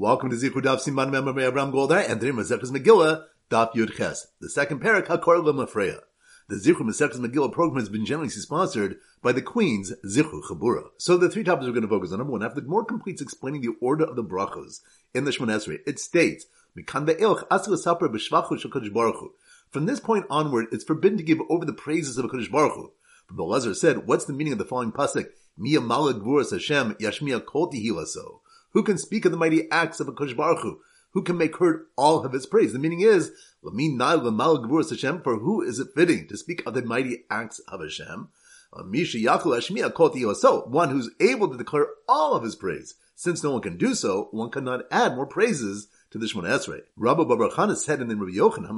Welcome to Zichud Daf Siman Memor Abraham Goldar and today Maseches Megillah Daf Yud Ches, the second parak Hakor Lemafreya. The Zichud Maseches Megillah program has been generously sponsored by the Queen's Zichud Chabura. So the three topics we're going to focus on. Number one, after the more completes explaining the order of the brachos in the Shemon Esrei, it states, From this point onward, it's forbidden to give over the praises of a Kodesh Baruch Hu. But Belazar said, what's the meaning of the following pasuk? Mia malag Hashem yashmiya kol tihilaso. Who can speak of the mighty acts of a Kosh Baruch Hu? Who can make heard all of his praise? The meaning is, Hashem, for who is it fitting to speak of the mighty acts of Hashem? One who's able to declare all of his praise. Since no one can do so, one cannot add more praises to the Shemon Esrei. Rabbi Baruch said in the Rabbi Yochanan,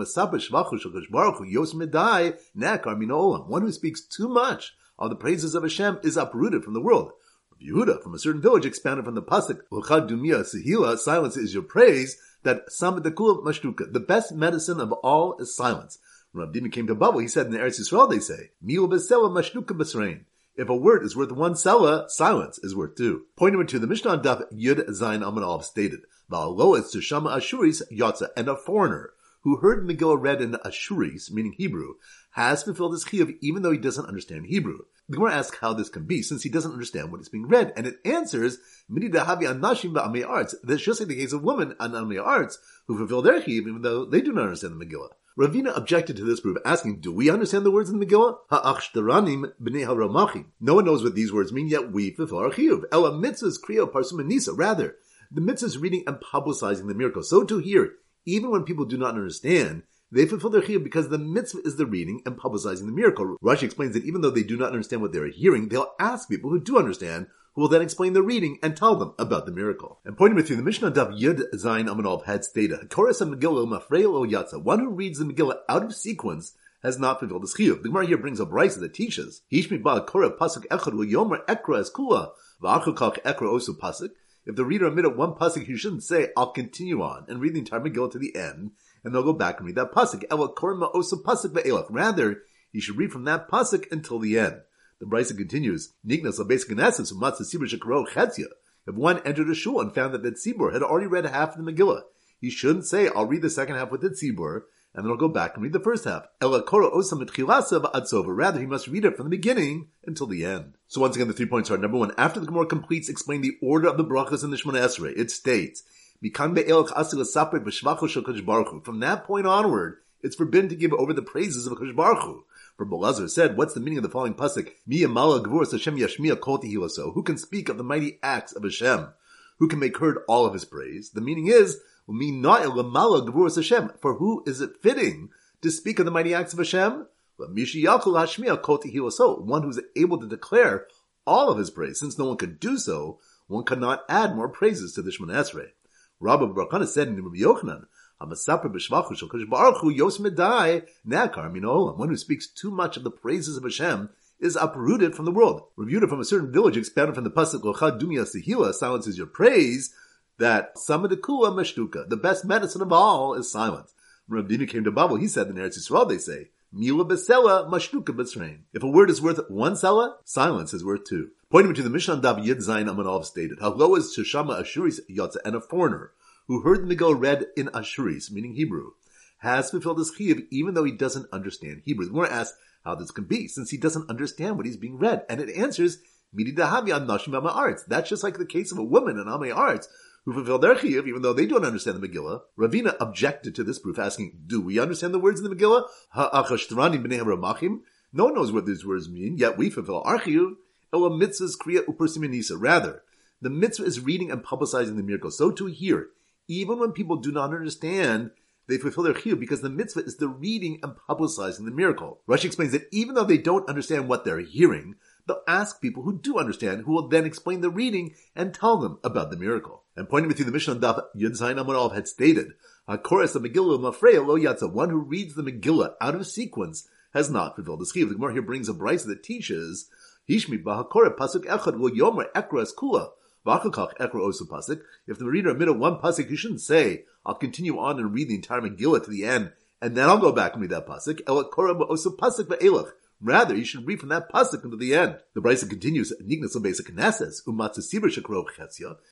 One who speaks too much of the praises of Hashem is uprooted from the world. Yehuda from a certain village expounded from the pasuk "L'chad dumia sehila," silence is your praise. That samadakul mashtuka, the best medicine of all is silence. When Abdina came to Babel, he said in the Eretz Yisrael, they say, "Miu besela mashtuka basrain." If a word is worth one sela, silence is worth two. Point number two, the Mishnah on Daf Yud Zayin Amanov stated, "Va'aloetz to Shama Ashuris Yatza," and a foreigner who heard Megillah read in Ashuris, meaning Hebrew, has fulfilled his chiyuv even though he doesn't understand Hebrew. The Gemara asks how this can be, since he doesn't understand what is being read, and it answers, That's just like the case of women on Amei arts who fulfill their chiyuv even though they do not understand the Megillah. Ravina objected to this proof, asking, Do we understand the words in the Megillah? B'nei haramachim. No one knows what these words mean, yet we fulfill our chiyuv. Ela mitzvahs kriyo parsum. Rather, the mitzvah is reading and publicizing the miracle. So to hear, even when people do not understand, they fulfill their chiyuv because the mitzvah is the reading and publicizing the miracle. Rashi explains that even though they do not understand what they are hearing, they'll ask people who do understand, who will then explain the reading and tell them about the miracle. And pointing with you, the Mishnah Daf Yud Zayin Amanov had stated, Chorus Megillah Mafreil O one who reads the Megillah out of sequence has not fulfilled his chiyuv. The Gemara here brings up Brisa that teaches, Hishmi Ba Pasuk Echad Yomer Ekra Eskula, Osu Pasuk, if the reader omitted one pasuk, he shouldn't say, I'll continue on and read the entire Megillah to the end, and they'll go back and read that pasuk. pasuk Rather, he should read from that pasuk until the end. The Brisa continues, Nignas basic essence If one entered a shul and found that the tzibur had already read half of the Megillah, he shouldn't say, I'll read the second half with the tzibur, and then I'll go back and read the first half. Rather, he must read it from the beginning until the end. So once again, the three points are number one, after the Gemara completes explain the order of the brachas in the Shemona Esrei, it states, from that point onward, it's forbidden to give over the praises of Kodesh Baruch Hu. For Belazar said, what's the meaning of the following pasuk? Who can speak of the mighty acts of Hashem? Who can make heard all of his praise? The meaning is, for who is it fitting to speak of the mighty acts of Hashem? One who's able to declare all of his praise. Since no one could do so, one cannot add more praises to the Shemon Esrei. Rabbi Barakana said in Rabbi Yochanan, One who speaks too much of the praises of Hashem is uprooted from the world. Reviewed from a certain village, expounded from the pasuk Lochad Dumia Sehila, silence is your praise, that Samadakua Meshtuka, the best medicine of all is silence. Rabdina came to Babel, he said in Eretz Yisrael, they say, Mila besela mashtuka b'tzrein. If a word is worth one sela, silence is worth two. Pointing to the Mishnah Dab Yid Zayin Amanov stated, Halo is Shama Ashuris Yotza, and a foreigner who heard the Megillah read in Ashuris, meaning Hebrew, has fulfilled his chiyuv even though he doesn't understand Hebrew. The Gemara asks how this can be, since he doesn't understand what he's being read, and it answers, Midi Dahavi Nashim Arts. That's just like the case of a woman in Amei Arts who fulfill their chiyuv, even though they don't understand the Megillah. Ravina objected to this proof, asking, do we understand the words in the Megillah? No one knows what these words mean, yet we fulfill our chiyuv. Ela mitzvahs kriya upersiminisa. Rather, the mitzvah is reading and publicizing the miracle. So to hear, even when people do not understand, they fulfill their chiyuv because the mitzvah is the reading and publicizing the miracle. Rashi explains that even though they don't understand what they're hearing, they'll ask people who do understand, who will then explain the reading and tell them about the miracle. And pointing me to the Mishnah Daf Yud Zayin had stated, "Hakoras the Megillah Mafreya lo yatza." One who reads the Megillah out of sequence has not fulfilled the scheme. The Gemara here brings a brisa that teaches, "Hishmi b'hakora pasuk echad will yomer ekras kula." V'achakach ekra osu pasuk. If the reader omitted one pasuk, you shouldn't say, "I'll continue on and read the entire Megillah to the end, and then I'll go back and read that pasuk." Elak korah osu pasuk ve'elach. Rather, you should read from that pasuk until the end. The Brisa continues.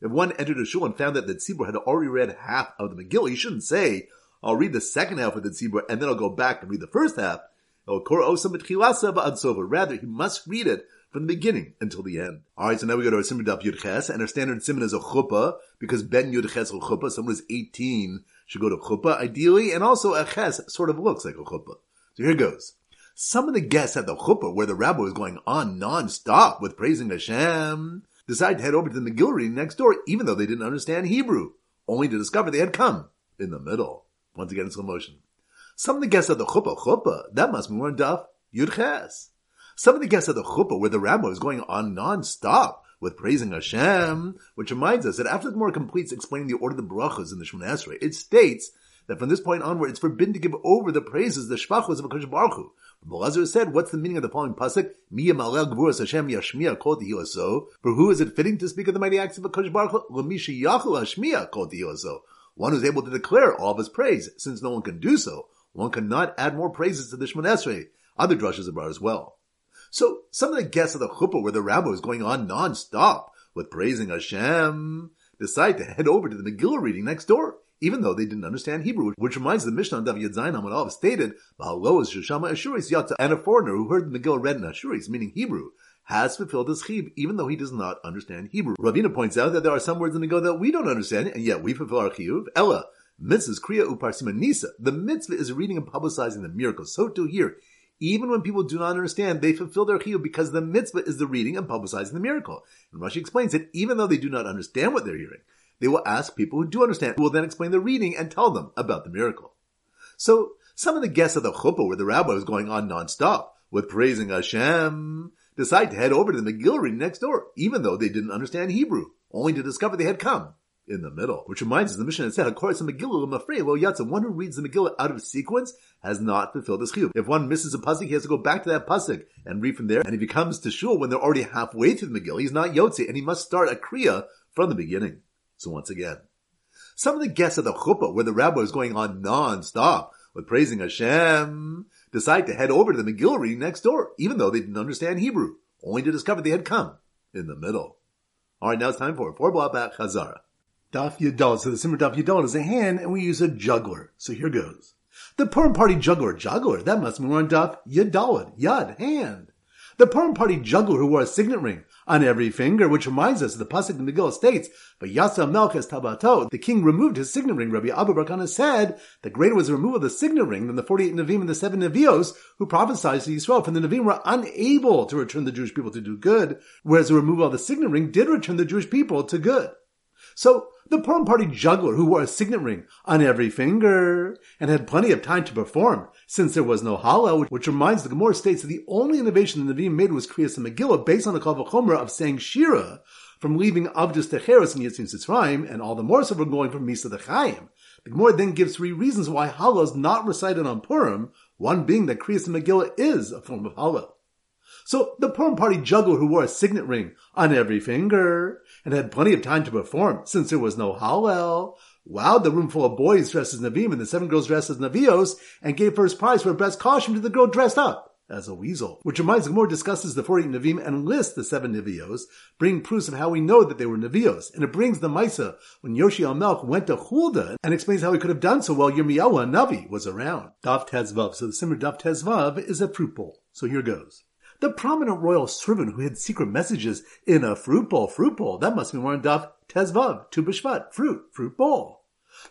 If one entered a shul and found that the Tzibur had already read half of the Megillah, you shouldn't say, I'll read the second half of the Tzibur and then I'll go back and read the first half. Rather, he must read it from the beginning until the end. Alright, so now we go to our Siman Daf Yud Ches, and our standard Siman is a chuppah, because Ben Yud Ches or chuppah, someone who's 18 should go to chuppah, ideally, and also a ches sort of looks like a chuppah. So here goes. Some of the guests at the chuppah, where the rabbi was going on non-stop with praising Hashem, decided to head over to the Megillah reading next door, even though they didn't understand Hebrew, only to discover they had come in the middle. Once again in slow motion. Some of the guests at the chuppah, chuppah, that must be more Daf Yud Ches. Some of the guests at the chuppah where the rabbi was going on non-stop with praising Hashem, which reminds us that after the Gemara completes explaining the order of the brachas in the Shemona Esrei, it states that from this point onward, it's forbidden to give over the praises, the shvachos of Hakadosh Baruch Hu. Belazar said, "What's the meaning of the following pasuk? Miya malel gvuras Hashem yashmiya kol tihilaso. For who is it fitting to speak of the mighty acts of Hakadosh Baruch? Lamisha yachul hashmiya kol tihilaso. One who's able to declare all of his praise, since no one can do so. One cannot add more praises to the Shemona Esrei. Other drushes are brought as well. So some of the guests of the chuppah where the rabbi was going on non-stop with praising Hashem decide to head over to the Megillah reading next door, even though they didn't understand Hebrew, which reminds the Mishnah on Dav Yadzayin Amalav stated, Bahalo is Shoshama Ashuris Yata, and a foreigner who heard the Megillah read in Ashuris, meaning Hebrew, has fulfilled his chib, even though he does not understand Hebrew. Ravina points out that there are some words in the Megillah that we don't understand, and yet we fulfill our chiyuv. Ella, mitzvahs kriya uparsima nisa. The mitzvah is reading and publicizing the miracle. So too here, even when people do not understand, they fulfill their chiyuv because the mitzvah is the reading and publicizing the miracle. And Rashi explains that even though they do not understand what they're hearing, they will ask people who do understand, who will then explain the reading and tell them about the miracle. So some of the guests at the chuppah where the rabbi was going on nonstop with praising Hashem decide to head over to the Megillah reading next door, even though they didn't understand Hebrew, only to discover they had come in the middle. Which reminds us, the Mishnah said, "According to Megillah, afraid lo yatsa." One who reads the Megillah out of sequence has not fulfilled his chiyuv. If one misses a pasuk, he has to go back to that pasuk and read from there. And if he comes to shul when they're already halfway through the Megillah, he's not yotze, and he must start a kriya from the beginning. So once again, some of the guests at the chuppah, where the rabbi is going on non-stop with praising Hashem, decide to head over to the Megillah reading next door, even though they didn't understand Hebrew, only to discover they had come in the middle. All right, now it's time for four block back Chazara. Daf Yadal. So the Simmer Daf Yadal is a hand, and we use a juggler. So here goes. The Purim Party juggler, juggler, that must mean we're on Daf Yadalad, Yad, hand. The Purim Party juggler who wore a signet ring on every finger, which reminds us of the Pasuk in Megillah states, but Yasa Melchus Tabato, the king removed his signet ring. Rabbi Abba bar Kahana said, the greater was the removal of the signet ring than the 48 Nevi'im and the seven Nevios who prophesied to Israel, for the Nevi'im were unable to return the Jewish people to do good, whereas the removal of the signet ring did return the Jewish people to good. So the Purim party juggler who wore a signet ring on every finger and had plenty of time to perform since there was no Hallel, which reminds the Gemara states that the only innovation the Nevi'im made was Kriyas Megillah based on the Kal of saying Shira from leaving Avdus Techeres and Yitzim Sitzrayim and all the more so from going from Misa the Chaim. The Gemara then gives three reasons why Hallel is not recited on Purim, one being that Kriyas Megillah is a form of Hallel. So the Purim party juggler who wore a signet ring on every finger and had plenty of time to perform since there was no Hallel, wowed the room full of boys dressed as Navim and the seven girls dressed as Navios and gave first prize for best costume to the girl dressed up as a weasel. Which reminds more discusses the 48 Navim and lists the seven Navios, bringing proofs of how we know that they were Navios. And it brings the Maisa when Yoshi Melch went to Hulda and explains how he could have done so while Yirmiyahu Navi was around. Daf Tezvav. So the Simmer Daf Tezvav is a fruit bowl. So here goes. The prominent royal servant who hid secret messages in a fruit bowl, fruit bowl. That must be in Daf Tezvav, Tu B'Shvat, fruit, fruit bowl.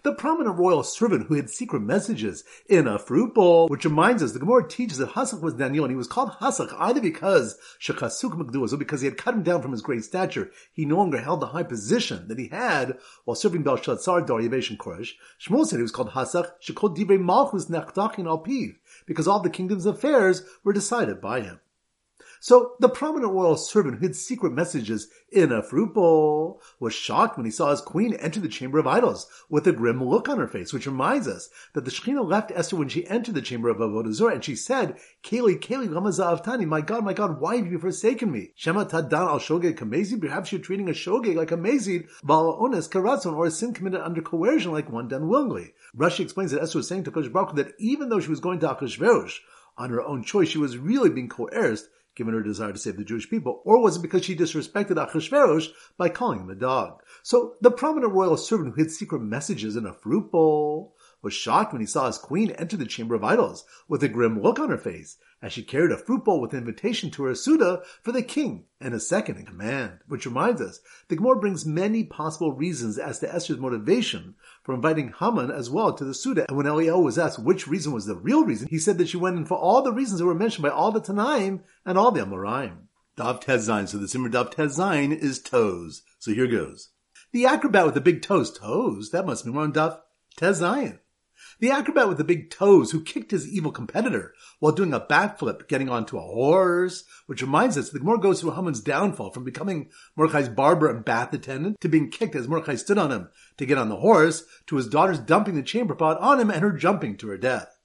The prominent royal servant who hid secret messages in a fruit bowl, which reminds us the Gemara teaches that Hasach was Daniel, and he was called Hasach either because Shekasuk Magduas, or because he had cut him down from his great stature. He no longer held the high position that he had while serving Belshazzar, Darius, and Koresh. Shmuel said he was called Hasach, Shekot Divrei Malchus Nechdachin Al Piv, because all the kingdom's affairs were decided by him. So the prominent royal servant who hid secret messages in a fruit bowl was shocked when he saw his queen enter the chamber of idols with a grim look on her face, which reminds us that the Shekhinah left Esther when she entered the chamber of Avodah Zarah, and she said, Kayli, Kayli, lama za'avtani, my God, my God, why have you forsaken me? Shema tadan al shogeg kamezid, perhaps you're treating a shogeg like a mazid, ba'al ones karatzon, or a sin committed under coercion like one done willingly. Rashi explains that Esther was saying to Kosh Baruch that even though she was going to Achashverosh, on her own choice she was really being coerced given her desire to save the Jewish people, or was it because she disrespected Achashverosh by calling him a dog? So the prominent royal servant who hid secret messages in a fruit bowl was shocked when he saw his queen enter the chamber of idols with a grim look on her face as she carried a fruit bowl with invitation to her Suda for the king and a second in command. Which reminds us, the Gemara brings many possible reasons as to Esther's motivation for inviting Haman as well to the Suda. And when Eliyahu was asked which reason was the real reason, he said that she went in for all the reasons that were mentioned by all the Tanaim and all the Amoraim. Dav Tezain. So the Simmer Dav Tezain is toes. So here goes. The acrobat with the big toes. Toes? That must be one Dav Tezain. The acrobat with the big toes who kicked his evil competitor while doing a backflip getting onto a horse, which reminds us the Gemara goes through Haman's downfall from becoming Mordechai's barber and bath attendant to being kicked as Mordechai stood on him to get on the horse to his daughter's dumping the chamber pot on him and her jumping to her death.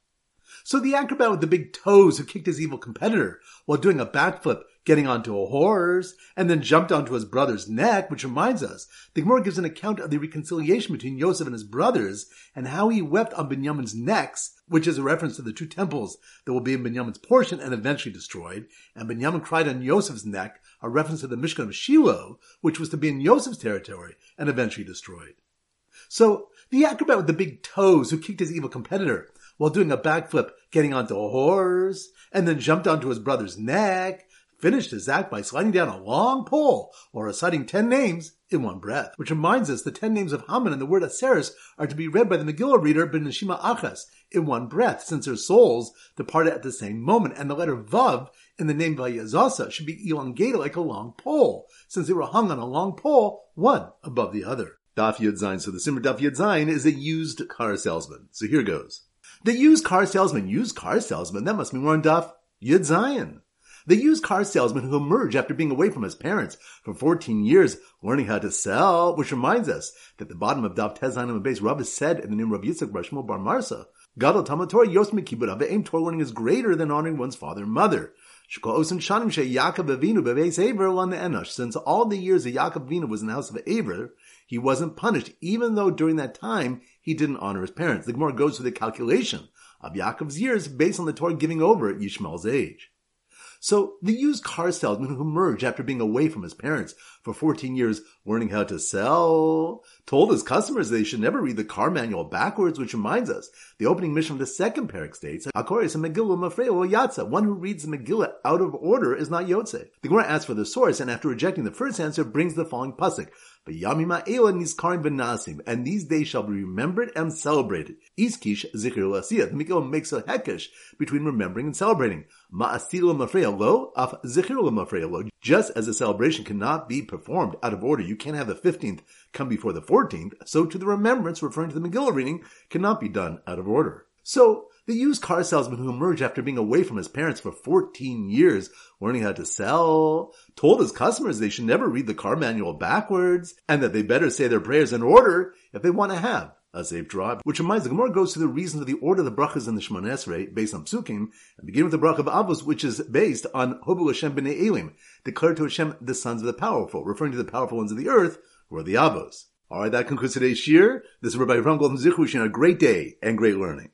So the acrobat with the big toes who kicked his evil competitor while doing a backflip getting onto a horse, and then jumped onto his brother's neck, which reminds us, the Gemara gives an account of the reconciliation between Yosef and his brothers, and how he wept on Binyamin's necks, which is a reference to the two temples that will be in Binyamin's portion and eventually destroyed, and Binyamin cried on Yosef's neck, a reference to the Mishkan of Shiloh, which was to be in Yosef's territory and eventually destroyed. So, the acrobat with the big toes who kicked his evil competitor while doing a backflip, getting onto a horse, and then jumped onto his brother's neck, finished his act by sliding down a long pole or reciting ten names in one breath. Which reminds us the ten names of Haman and the word Aseris are to be read by the Megillah reader Benishima Achas in one breath, since their souls departed at the same moment, and the letter Vav in the name Vayazasa should be elongated like a long pole, since they were hung on a long pole, one above the other. Daf Yud Zayin. So the Simmer Daf Yud Zayin is a used car salesman. So here goes. The used car salesman, used car salesman, that must be more on Daf Yud Zayin. The used car salesman who emerged after being away from his parents for 14 years, learning how to sell, which reminds us that the bottom of Dav Tezanim base Rav is said in the name of Yitzchak Shmuel Bar Marsa, Gadol Talmud Torah Yos Mekibud Aim Torah learning is greater than honoring one's father and mother. Since all the years that Yaakov Avinu was in the house of Aver, he wasn't punished, even though during that time he didn't honor his parents. The Gemara goes through the calculation of Yaakov's years based on the Torah giving over at Yishmael's age. So the used car salesman who emerged after being away from his parents for 14 years learning how to sell told his customers they should never read the car manual backwards, which reminds us the opening mission of the second parak states, Akoris and Megillah Mafreo Yatza. One who reads the Megillah out of order is not Yotze. The Gemara asks for the source and after rejecting the first answer brings the following pasuk. And these days shall be remembered and celebrated. Iskish zikr lasiyah. The Megillah makes a hekesh between remembering and celebrating. Ma'asila mafreya af zikr Just as a celebration cannot be performed out of order, you can't have the 15th come before the 14th, so to the remembrance referring to the Megillah reading cannot be done out of order. So, the used car salesman who emerged after being away from his parents for 14 years, learning how to sell, told his customers they should never read the car manual backwards, and that they better say their prayers in order if they want to have a safe drive. Which reminds the Gemara goes to the reasons of the order of the brachas in the Shemon Esrei based on psukim, and begin with the bracha of Avos, which is based on Hobu Hashem b'nei Elim, declared to Hashem the sons of the powerful, referring to the powerful ones of the earth, who are the Avos. Alright, that concludes today's shir. This is Rabbi Ram Golden Zichu wishing a great day and great learning.